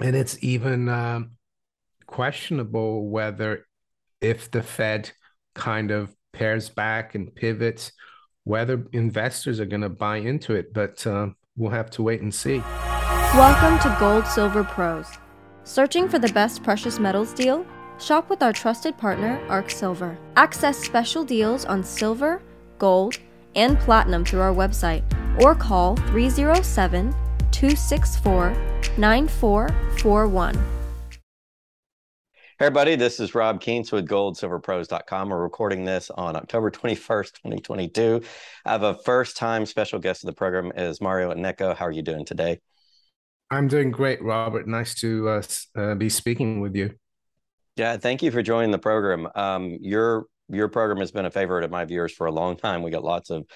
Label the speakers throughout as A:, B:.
A: and it's even uh, questionable whether if the Fed kind of pares back and pivots, whether investors are going to buy into it. But uh, we'll have to wait and see.
B: Welcome to Gold Silver Pros. Searching for the best precious metals deal? Shop with our trusted partner, Arc Silver. Access special deals on silver, gold, and platinum through our website or call 307 264 9441. Hey,
C: everybody, this is Rob Kientz with goldsilverpros.com. We're recording this on October 21st, 2022. I have a first time special guest of the program is Mario Innecco. How are you doing today?
A: I'm doing great, Robert. Nice to uh, uh, be speaking with you.
C: Yeah, thank you for joining the program. Um, your your program has been a favorite of my viewers for a long time. We got lots of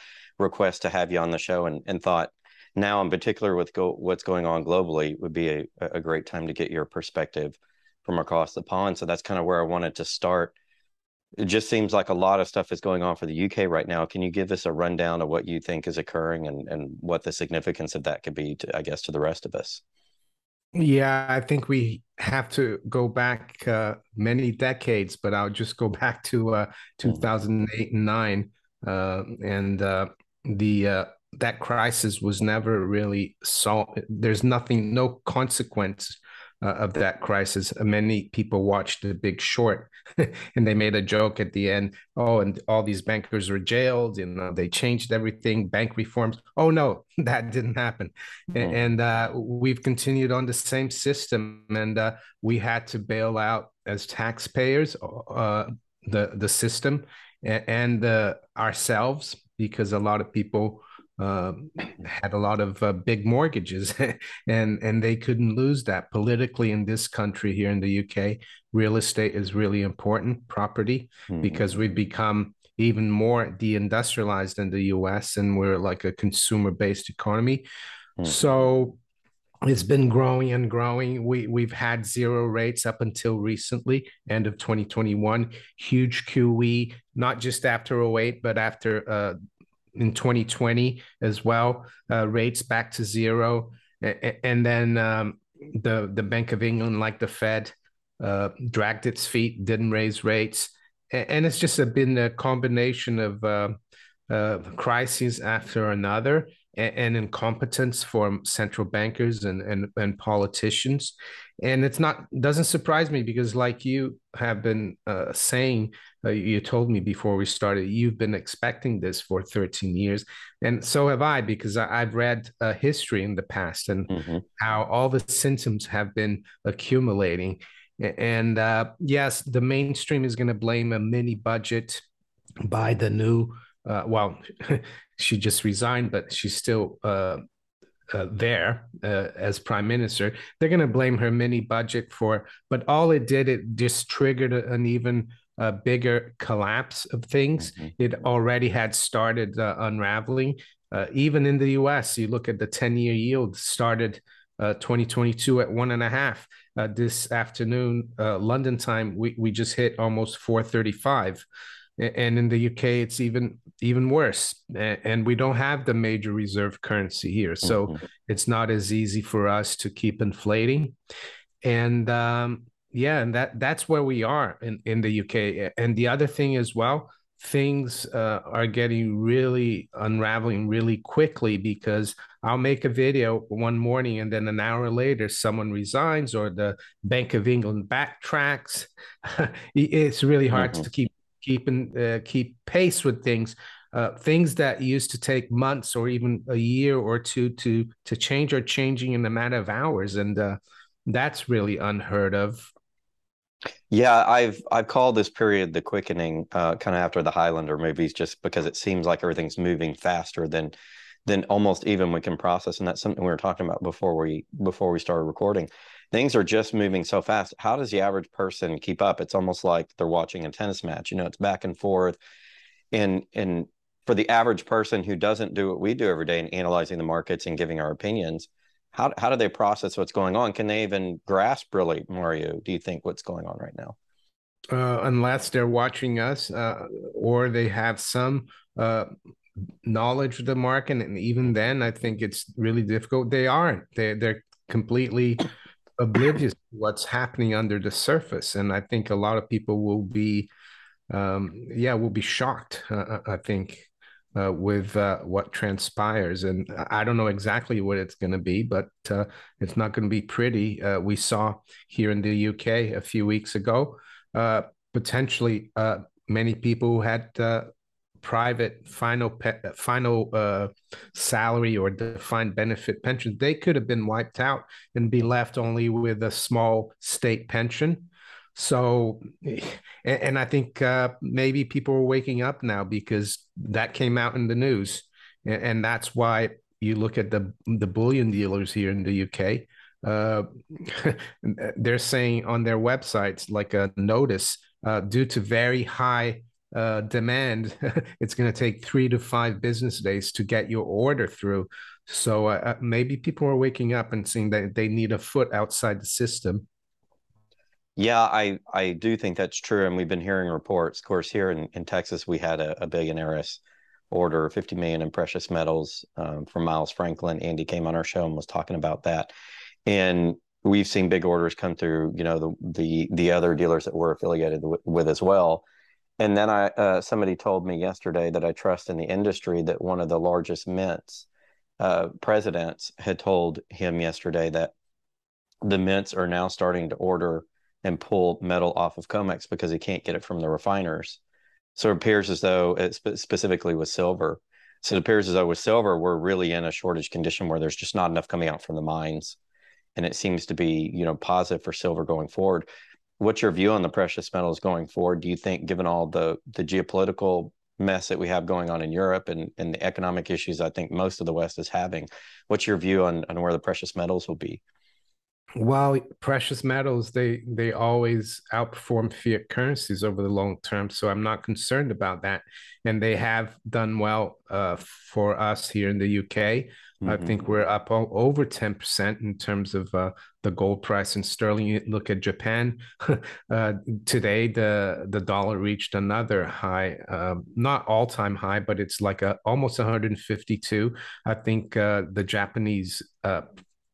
C: requests to have you on the show, and, and thought now, in particular, with go, what's going on globally, would be a, a great time to get your perspective from across the pond. So that's kind of where I wanted to start. It just seems like a lot of stuff is going on for the UK right now. Can you give us a rundown of what you think is occurring and, and what the significance of that could be, to, I guess, to the rest of us?
A: Yeah, I think we have to go back uh, many decades, but I'll just go back to uh, hmm. 2008 and 9. Uh, and uh, the uh, that crisis was never really solved. There's nothing, no consequence uh, of that crisis. Many people watched The Big Short, and they made a joke at the end. Oh, and all these bankers were jailed, and uh, they changed everything, bank reforms. Oh no, that didn't happen, mm-hmm. and uh, we've continued on the same system, and uh, we had to bail out as taxpayers uh, the the system and, and uh, ourselves because a lot of people uh, had a lot of uh, big mortgages and and they couldn't lose that politically in this country here in the UK real estate is really important property mm-hmm. because we've become even more deindustrialized in the US and we're like a consumer based economy mm-hmm. so it's been growing and growing we we've had zero rates up until recently end of 2021 huge QE not just after 08 but after uh, in 2020 as well, uh, rates back to zero, and then um, the the Bank of England, like the Fed, uh, dragged its feet, didn't raise rates, and it's just been a combination of uh, crises after another and, incompetence for central bankers and, and and politicians. And it's not doesn't surprise me because like you have been uh, saying uh, you told me before we started you've been expecting this for 13 years. And so have i because I, have read uh, history in the past and mm-hmm. how all the symptoms have been accumulating. And uh, yes the mainstream is going to blame a mini budget by the new uh, well she just resigned but she's still uh, uh, there uh, as prime minister, they're going to blame her mini budget for. But all it did, it just triggered an even uh, bigger collapse of things. Mm-hmm. It already had started uh, unraveling. Uh, even in the U.S., you look at the ten-year yield started 2022 at one and a half. this afternoon, London time, we we just hit almost 435 and in the UK it's even even worse and we don't have the major reserve currency here so mm-hmm. it's not as easy for us to keep inflating and um, yeah and that that's where we are in in the UK and the other thing as well things uh, are getting really unraveling really quickly because I'll make a video one morning and then an hour later someone resigns or the Bank of England backtracks. it's really hard mm-hmm. to keep keep and uh, keep pace with things. Uh, things that used to take months or even a year or two to to change are changing in a matter of hours, and uh, that's really unheard of.
C: Yeah, I've I've called this period the quickening, uh, kind of after the Highlander movies, just because it seems like everything's moving faster than than almost even we can process, and that's something we were talking about before we before we started recording things are just moving so fast. How does the average person keep up? It's almost like they're watching a tennis match. You know, it's back and forth. And and for the average person who doesn't do what we do every day in analyzing the markets and giving our opinions, how how do they process what's going on? Can they even grasp really, Mario? Do you think what's going on right now?
A: Uh, unless they're watching us, uh, or they have some uh, knowledge of the market, and even then, I think it's really difficult. They aren't. They they're completely oblivious to what's happening under the surface. And I think a lot of people will be, um, yeah, will be shocked. Uh, I think uh, with uh, what transpires. And I don't know exactly what it's going to be, but uh, it's not going to be pretty. Uh, we saw here in the UK a few weeks ago, uh, potentially uh, many people who had private final pe- final salary or defined benefit pensions, they could have been wiped out and be left only with a small state pension. So, and, and I think uh, maybe people are waking up now because that came out in the news, and, and, that's why you look at the the bullion dealers here in the UK. Uh, they're saying on their websites, like a notice, uh, due to very high uh, demand, it's going to take three to five business days to get your order through. So uh, uh, maybe people are waking up and seeing that they need a foot outside the system
C: yeah, I I do think that's true, and we've been hearing reports. Of course, here in, in Texas, we had a, a billionaire's order 50 million in precious metals um, from Miles Franklin. Andy came on our show and was talking about that, and we've seen big orders come through. You know, the the the other dealers that we're affiliated with, with as well. And then I uh, somebody told me yesterday that I trust in the industry that one of the largest mints uh, presidents had told him yesterday that the mints are now starting to order and pull metal off of COMEX because he can't get it from the refiners. So it appears as though, it specifically with silver, so it appears as though with silver, we're really in a shortage condition where there's just not enough coming out from the mines. And it seems to be, you know, positive for silver going forward. What's your view on the precious metals going forward? Do you think, given all the the geopolitical mess that we have going on in Europe and, and the economic issues I think most of the West is having, what's your view on, on where the precious metals will be?
A: Well, precious metals they they always outperform fiat currencies over the long term so i'm not concerned about that and they have done well uh, for us here in the uk mm-hmm. i think we're up over 10% in terms of uh, the gold price. In sterling you look at japan uh, today the the dollar reached another high um, not all-time high but it's like a almost 152 i think uh, the japanese uh,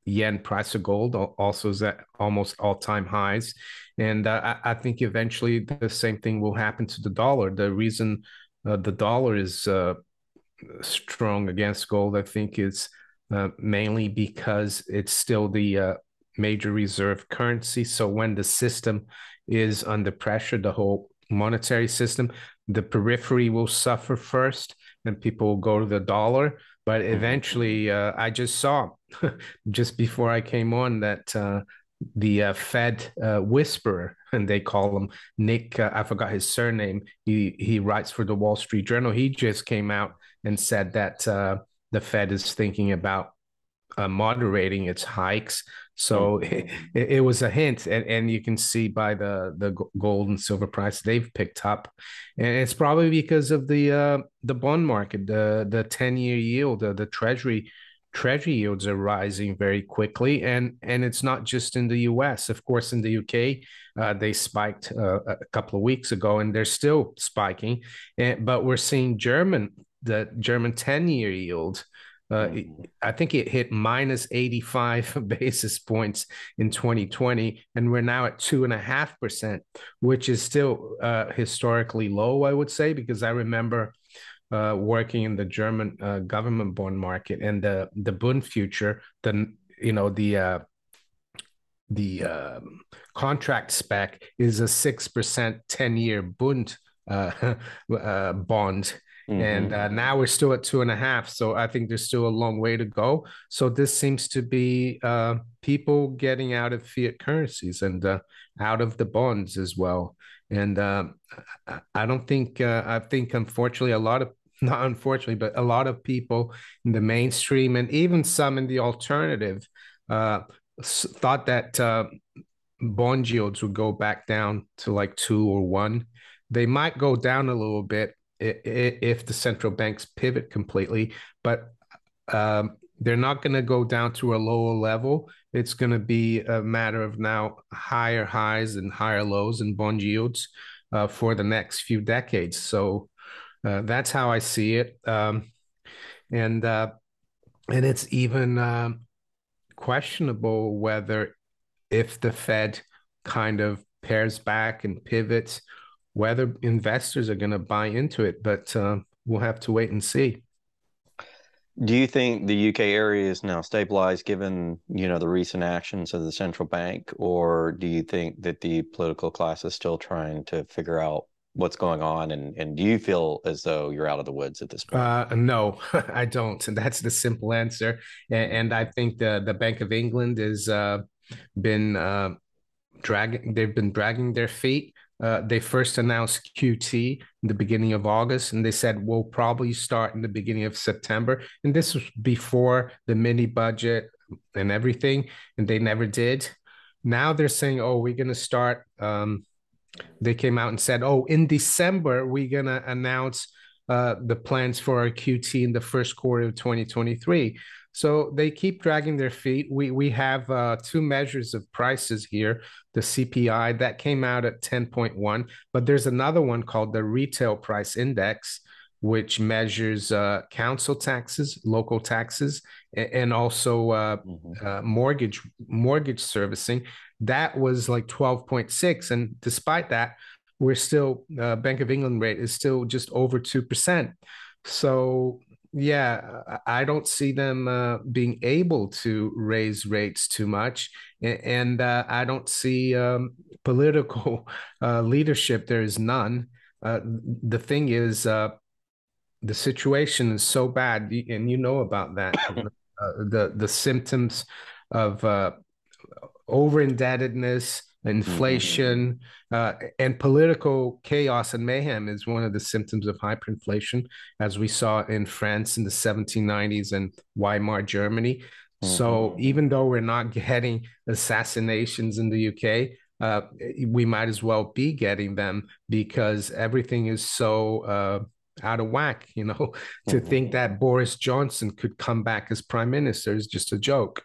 A: yen price of gold also is at almost all-time highs. And uh, I, I, think eventually the same thing will happen to the dollar. The reason uh, the dollar is uh, strong against gold i think it's uh, mainly because it's still the uh, major reserve currency so when the system is under pressure the whole monetary system the periphery will suffer first and people will go to the dollar but mm-hmm. eventually uh, i just saw just before I came on that uh, the uh, Fed uh, whisperer, and they call him Nick. Uh, I forgot his surname. He he writes for the Wall Street Journal. He just came out and said that uh, the Fed is thinking about uh, moderating its hikes. So mm-hmm. it, it, was a hint, and, and you can see by the the gold and silver price they've picked up, and it's probably because of the uh, the bond market, the the ten year yield, the, the Treasury treasury yields are rising very quickly and and it's not just in the US of course in the UK uh, they spiked uh, a couple of weeks ago and they're still spiking and, but we're seeing German the German 10 year yield uh, mm-hmm. I think it hit minus 85 basis points in 2020, and we're now at two and a half percent, which is still uh, historically low, I would say, because I remember uh, working in the German uh, government bond market and the the Bund future, the you know the uh, the um, contract spec is a six percent ten year Bund uh, uh, bond. Mm-hmm. And uh, now we're still at two and a half. So I think there's still a long way to go. So this seems to be people getting out of fiat currencies and out of the bonds as well. And I don't think, I think unfortunately, a lot of not unfortunately, but a lot of people in the mainstream and even some in the alternative uh, thought that uh, bond yields would go back down to like two or one. They might go down a little bit if the central banks pivot completely, but um, they're not going to go down to a lower level. It's going to be a matter of now higher highs and higher lows in bond yields uh, for the next few decades. So uh, that's how I see it. Um, and uh, and it's even uh, questionable whether if the Fed kind of pares back and pivots, whether investors are going to buy into it. But uh, we'll have to wait and see.
C: Do you think the UK area is now stabilized given, you know, the recent actions of the central bank, or do you think that the political class is still trying to figure out what's going on and and do you feel as though you're out of the woods at this point uh,
A: no i don't and that's the simple answer and, and, i think the the bank of england has uh, been uh, dragging they've been dragging their feet uh, they first announced QT in the beginning of August, and they said we'll probably start in the beginning of September. And this was before the mini budget and everything, and they never did. Now they're saying, "Oh, we're going to start." Um, they came out and said, "Oh, in December we're going to announce uh, the plans for our QT in the first quarter of 2023." So they keep dragging their feet. We we have uh, two measures of prices here. The CPI that came out at 10.1, but there's another one called the Retail Price Index, which measures uh, council taxes, local taxes, and also uh, mm-hmm. uh, mortgage mortgage servicing. That was like 12.6, and despite that, we're still uh, Bank of England rate is still just over two percent. So yeah, I don't see them uh, being able to raise rates too much, and uh, I don't see um, political uh, leadership. There is none. Uh, the thing is, uh, the situation is so bad, and you know about that. Uh, the the symptoms of over indebtedness, inflation mm-hmm. uh, and political chaos and mayhem is one of the symptoms of hyperinflation as we saw in france in the 1790s and weimar germany mm-hmm. so even though we're not getting assassinations in the uk uh, we might as well be getting them because everything is so uh, out of whack you know to mm-hmm. think that boris johnson could come back as prime minister is just a joke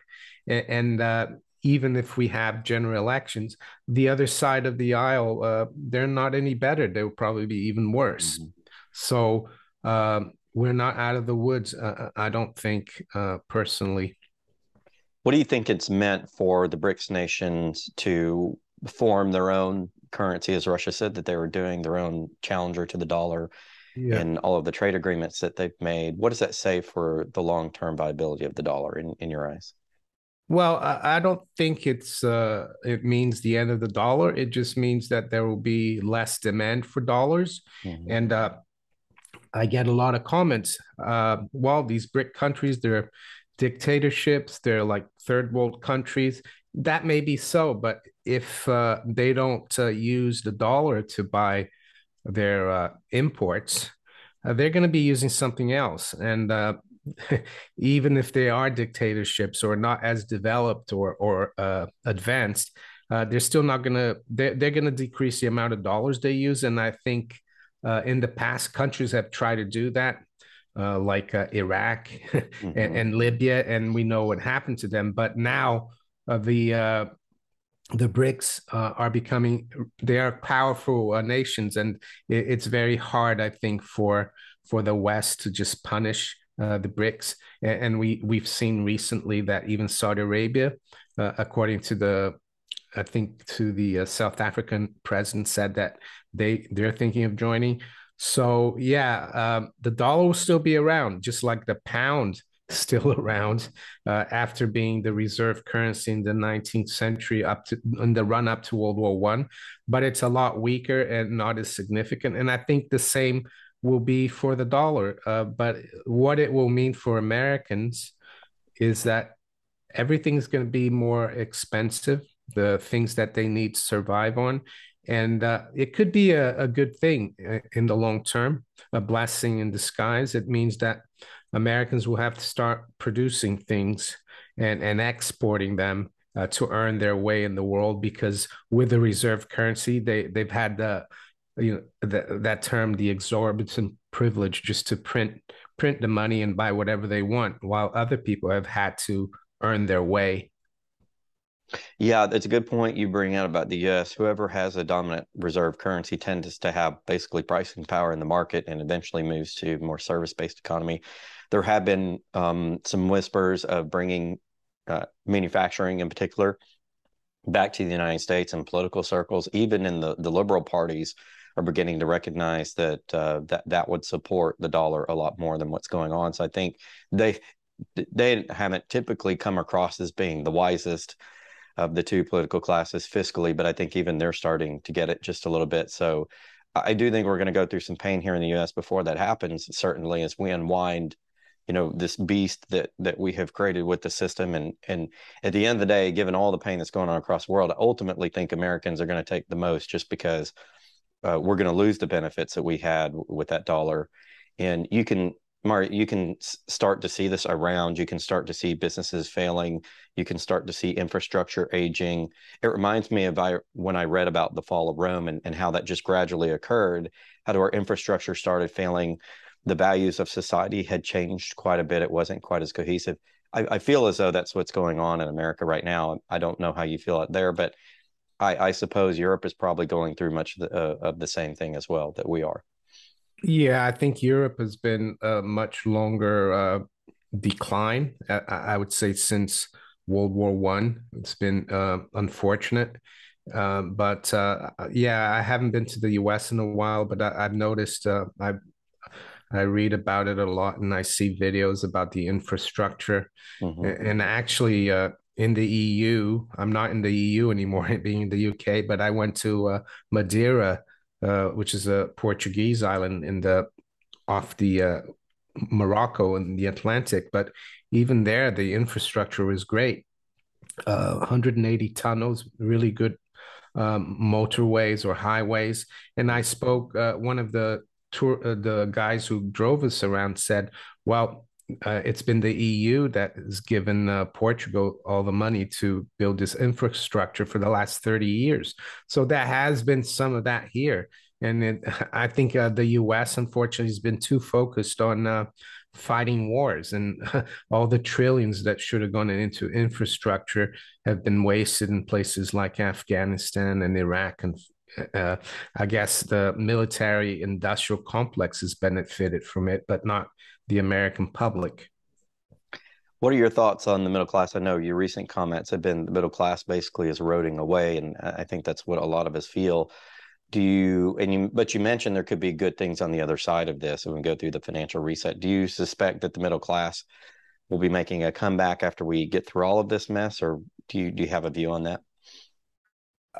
A: and, and uh, even if we have general elections, the other side of the aisle, uh, they're not any better. They'll probably be even worse. Mm-hmm. So um, we're not out of the woods, uh, I don't think, uh, personally.
C: What do you think it's meant for the BRICS nations to form their own currency, as Russia said that they were doing their own challenger to the dollar? Yeah. and all of the trade agreements that they've made. What does that say for the long term viability of the dollar in, in your eyes?
A: Well, I, don't think it's uh, it means the end of the dollar. It just means that there will be less demand for dollars, mm-hmm. and uh, I get a lot of comments. Uh, well, these BRIC countries, they're dictatorships. They're like third world countries. That may be so, but if uh, they don't uh, use the dollar to buy their uh, imports, uh, they're going to be using something else. And uh, even if they are dictatorships or not as developed or or uh, advanced, uh, they're still not gonna they're, they're gonna decrease the amount of dollars they use. And I think uh, in the past, countries have tried to do that, uh, like uh, Iraq mm-hmm. and, and, Libya, and we know what happened to them. But now uh, the the BRICS are becoming they are powerful nations, and it, it's very hard, I think, for for the West to just punish uh, the BRICS, and, and, we we've seen recently that even Saudi Arabia, uh, according to the, I think to the uh, South African president, said that they they're thinking of joining. So yeah, um, the dollar will still be around, just like the pound still around uh, after being the reserve currency in the 19th century up to in the run up to World War One, but it's a lot weaker and not as significant. And I think the same will be for the dollar. Uh, but what it will mean for Americans is that everything's going to be more expensive, the things that they need to survive on. And uh, it could be a, a good thing uh, in the long term, a blessing in disguise. It means that Americans will have to start producing things and, and exporting them uh, to earn their way in the world because with the reserve currency, they, they've had the you know that that term the exorbitant privilege just to print print the money and buy whatever they want while other people have had to earn their way.
C: Yeah that's a good point you bring out about the us whoever has a dominant reserve currency tends to have basically pricing power in the market and eventually moves to more service-based economy. There have been um, some whispers of bringing uh, manufacturing in particular back to the United States and political circles, even in the, the liberal parties, are beginning to recognize that uh, that that would support the dollar a lot more than what's going on. So I think they they haven't typically come across as being the wisest of the two political classes fiscally, but I think even they're starting to get it just a little bit. So I do think we're going to go through some pain here in the U.S. before that happens. Certainly, as we unwind you know this beast that that we have created with the system and and at the end of the day given all the pain that's going on across the world i ultimately think americans are going to take the most just because uh, we're going to lose the benefits that we had with that dollar and you can Mark, you can start to see this around. You can start to see businesses failing. You can start to see infrastructure aging. It reminds me of I, when I read about the fall of Rome and, and how that just gradually occurred, how our infrastructure started failing the values of society had changed quite a bit. It wasn't quite as cohesive. I, I, feel as though that's what's going on in America right now. I don't know how you feel out there, but I, I suppose Europe is probably going through much of the, uh, of the, same thing as well that we are.
A: Yeah, I think Europe has been a much longer uh, decline. I, I, would say since World War One, it's been uh, unfortunate. Um, but uh, yeah, I haven't been to the U.S. in a while, but I, have noticed uh, I've I read about it a lot and I see videos about the infrastructure. Mm-hmm. And actually, uh, in the EU, I'm not in the EU anymore, being in the UK, but I went to uh, Madeira, uh, which is a Portuguese island in the off the uh, Morocco in the Atlantic. But even there, the infrastructure was great. 180 uh, tunnels, really good um, motorways or highways. And I spoke uh, one of the tour uh, the guys who drove us around said, well, uh, it's been the EU that has given uh, Portugal all the money to build this infrastructure for the last 30 years. So there has been some of that here. And it, I think uh, the US, unfortunately, has been too focused on uh, fighting wars and all the trillions that should have gone into infrastructure have been wasted in places like Afghanistan and Iraq and uh, I guess the military industrial complex has benefited from it, but not the American public.
C: What are your thoughts on the middle class? I know your recent comments have been the middle class basically is eroding away, and I think that's what a lot of us feel. Do you and you but you mentioned there could be good things on the other side of this and we go through the financial reset. Do you suspect that the middle class will be making a comeback after we get through all of this mess, or do you do you have a view on that?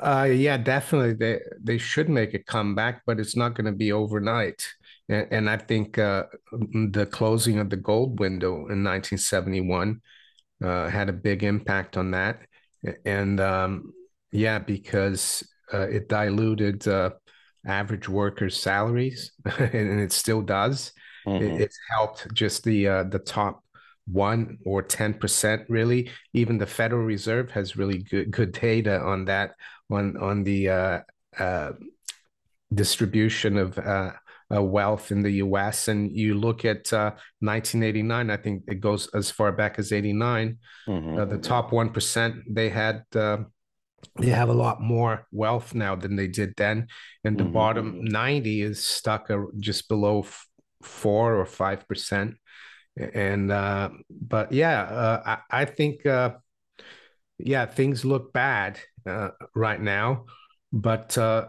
A: Uh, yeah, definitely. They they should make a comeback, but it's not going to be overnight. And, and I think uh, the closing of the gold window in 1971 uh, had a big impact on that. And um, yeah, because uh, it diluted uh, average workers' salaries, and it still does. Mm-hmm. It, it's helped just the uh, the top one or 10% really. Even the federal reserve has really good good data on that on on the uh, uh, distribution of uh, uh wealth in the us and you look at 1989 uh, i think it goes as far back as 89 mm-hmm. Uh, the top 1% they had they have a lot more wealth now than they did then. And the mm-hmm. bottom 90 is stuck just below f- 4 or 5% and uh, but yeah, uh, I, I, think uh, yeah things look bad uh, right now, but uh,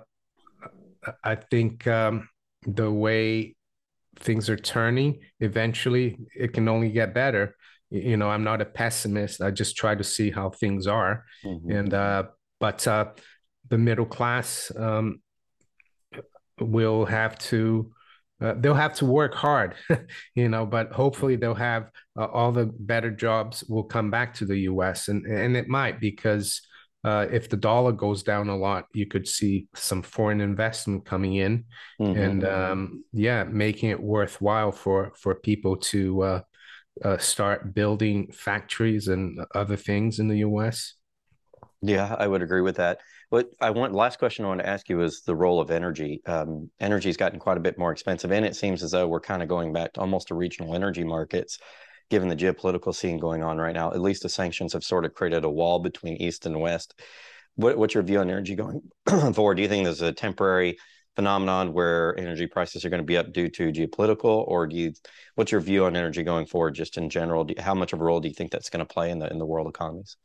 A: I think um, the way things are turning, eventually it can only get better. You know, I'm not a pessimist. I just try to see how things are, mm-hmm. and uh, but uh, the middle class um, will have to uh, they'll have to work hard, you know, but hopefully they'll have uh, all the better jobs will come back to the U.S. and and it might because uh, if the dollar goes down a lot, you could see some foreign investment coming in, mm-hmm. and um, yeah, making it worthwhile for for people to uh, uh, start building factories and other things in the U.S.
C: Yeah, I would agree with that. What I want, last question I want to ask you is the role of energy. Um, energy has gotten quite a bit more expensive, and it seems as though we're kind of going back to almost to regional energy markets, given the geopolitical scene going on right now. At least the sanctions have sort of created a wall between East and West. What, what's your view on energy going forward? Do you think there's a temporary phenomenon where energy prices are going to be up due to geopolitical, or do you? What's your view on energy going forward, just in general? Do, how much of a role do you think that's going to play in the in the world economies?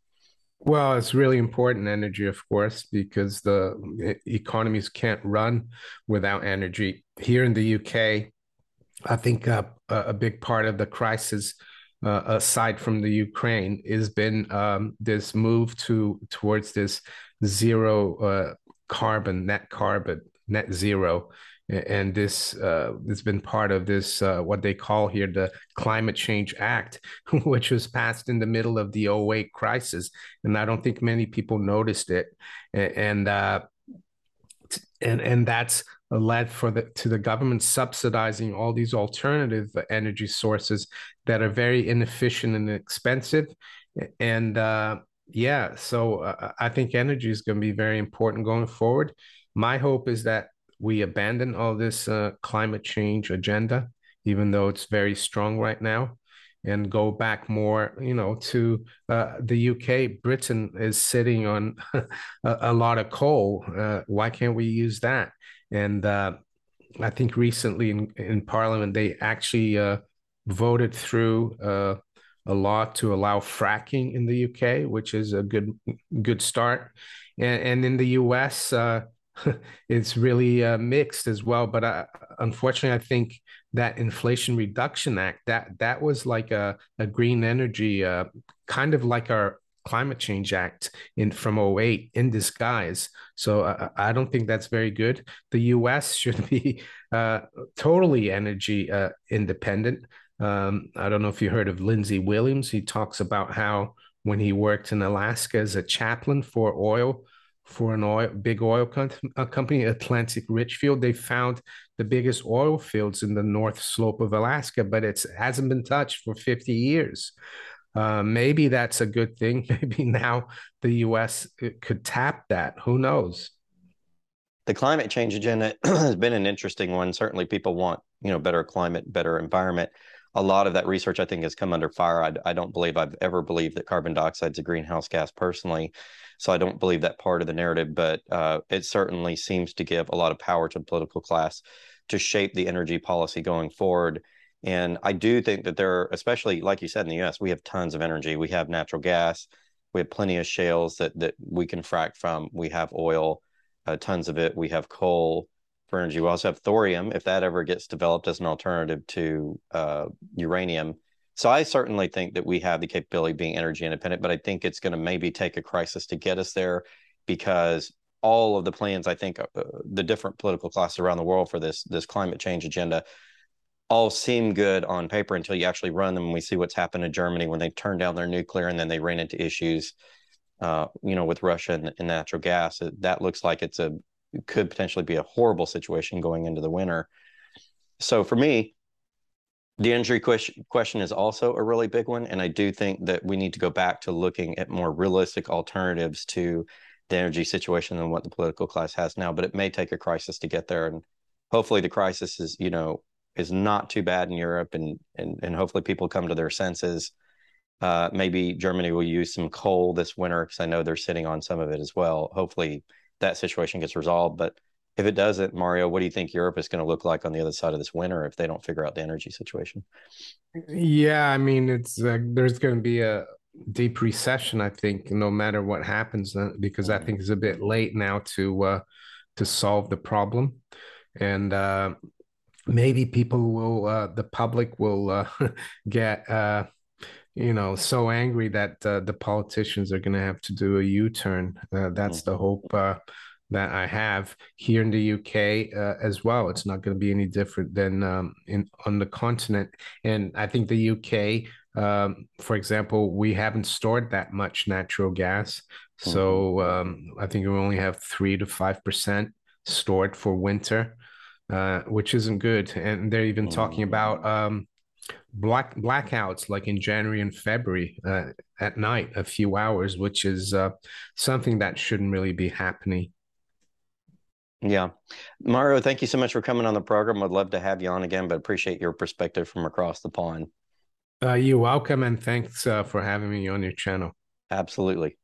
A: Well, it's really important energy, of course, because the economies can't run without energy. Here in the UK, I think uh, a big part of the crisis, uh, aside from the Ukraine, has been um, this move to towards this zero uh, carbon, net carbon, net zero and this uh, has been part of this uh, what they call here the climate change act which was passed in the middle of the 08 crisis and i don't think many people noticed it. And uh, and and that's led for the to the government subsidizing all these alternative energy sources that are very inefficient and expensive. And uh, yeah so uh, i think energy is going to be very important going forward. My hope is that we abandon all this uh, climate change agenda, even though it's very strong right now, and go back more, you know, to uh, the UK. Britain is sitting on a, a, lot of coal. Uh, why can't we use that? And uh, I think recently in, in Parliament they actually uh, voted through uh, a law to allow fracking in the UK, which is a good good start. And, and in the US, uh, it's really uh, mixed as well. But uh, unfortunately, I think that Inflation Reduction Act that that was like a, a green energy, uh, kind of like our Climate Change Act in from 08 in disguise. So uh, I don't think that's very good. The U.S. should be uh, totally energy uh, independent. Um, I don't know if you heard of Lindsey Williams. He talks about how when he worked in Alaska as a chaplain for oil for an oil big oil com- company, Atlantic Richfield. They found the biggest oil fields in the north slope of Alaska, but it hasn't been touched for 50 years. Uh, maybe that's a good thing. Maybe now the U.S. Uh, could tap that. Who knows?
C: The climate change agenda has been an interesting one. Certainly, people want you know better climate, better environment. A lot of that research, I think, has come under fire. I, I don't believe I've ever believed that carbon dioxide is a greenhouse gas personally. So I don't believe that part of the narrative, but uh, it certainly seems to give a lot of power to the political class to shape the energy policy going forward. And I do think that there are, especially like you said in the US, we have tons of energy. We have natural gas, we have plenty of shales that that we can frack from. We have oil, uh, tons of it. We have coal for energy. We also have thorium, if that ever gets developed as an alternative to uh, uranium so I certainly think that we have the capability of being energy independent, but I think it's going to maybe take a crisis to get us there because all of the plans, I think, uh, the different political classes around the world for this this climate change agenda all seem good on paper until you actually run them. And we see what's happened in Germany when they turned down their nuclear and then they ran into issues, uh, you know, with Russia and, and natural gas. That looks like it's a could potentially be a horrible situation going into the winter. So for me, the energy question, question is also a really big one. And I do think that we need to go back to looking at more realistic alternatives to the energy situation than what the political class has now. But it may take a crisis to get there. And hopefully the crisis is, you know, is not too bad in Europe and and, and hopefully people come to their senses. Uh, maybe Germany will use some coal this winter because I know they're sitting on some of it as well. Hopefully that situation gets resolved. But if it doesn't, Mario, what do you think Europe is going to look like on the other side of this winter if they don't figure out the energy situation?
A: Yeah, I mean, it's uh, there's going to be a deep recession. I think no matter what happens, uh, because I mm-hmm. think it's a bit late now to uh, to solve the problem, and uh, maybe people will, uh, the public will uh, get. Uh, you know, so angry that uh, the politicians are going to have to do a U-turn. Uh, that's mm-hmm. the hope uh, that I have here in the UK uh, as well. It's not going to be any different than um, in on the continent. And I think the UK, um, for example, we haven't stored that much natural gas. So mm-hmm. um, I think we only have three to five percent stored for winter, uh, which isn't good. And they're even talking about mm. um, black blackouts like in January and February uh, at night, a few hours, which is uh, something that shouldn't really be happening.
C: Yeah. Mario, thank you so much for coming on the program. I'd love to have you on again, but appreciate your perspective from across the pond.
A: Uh, you're welcome, and thanks uh, for having me on your channel.
C: Absolutely.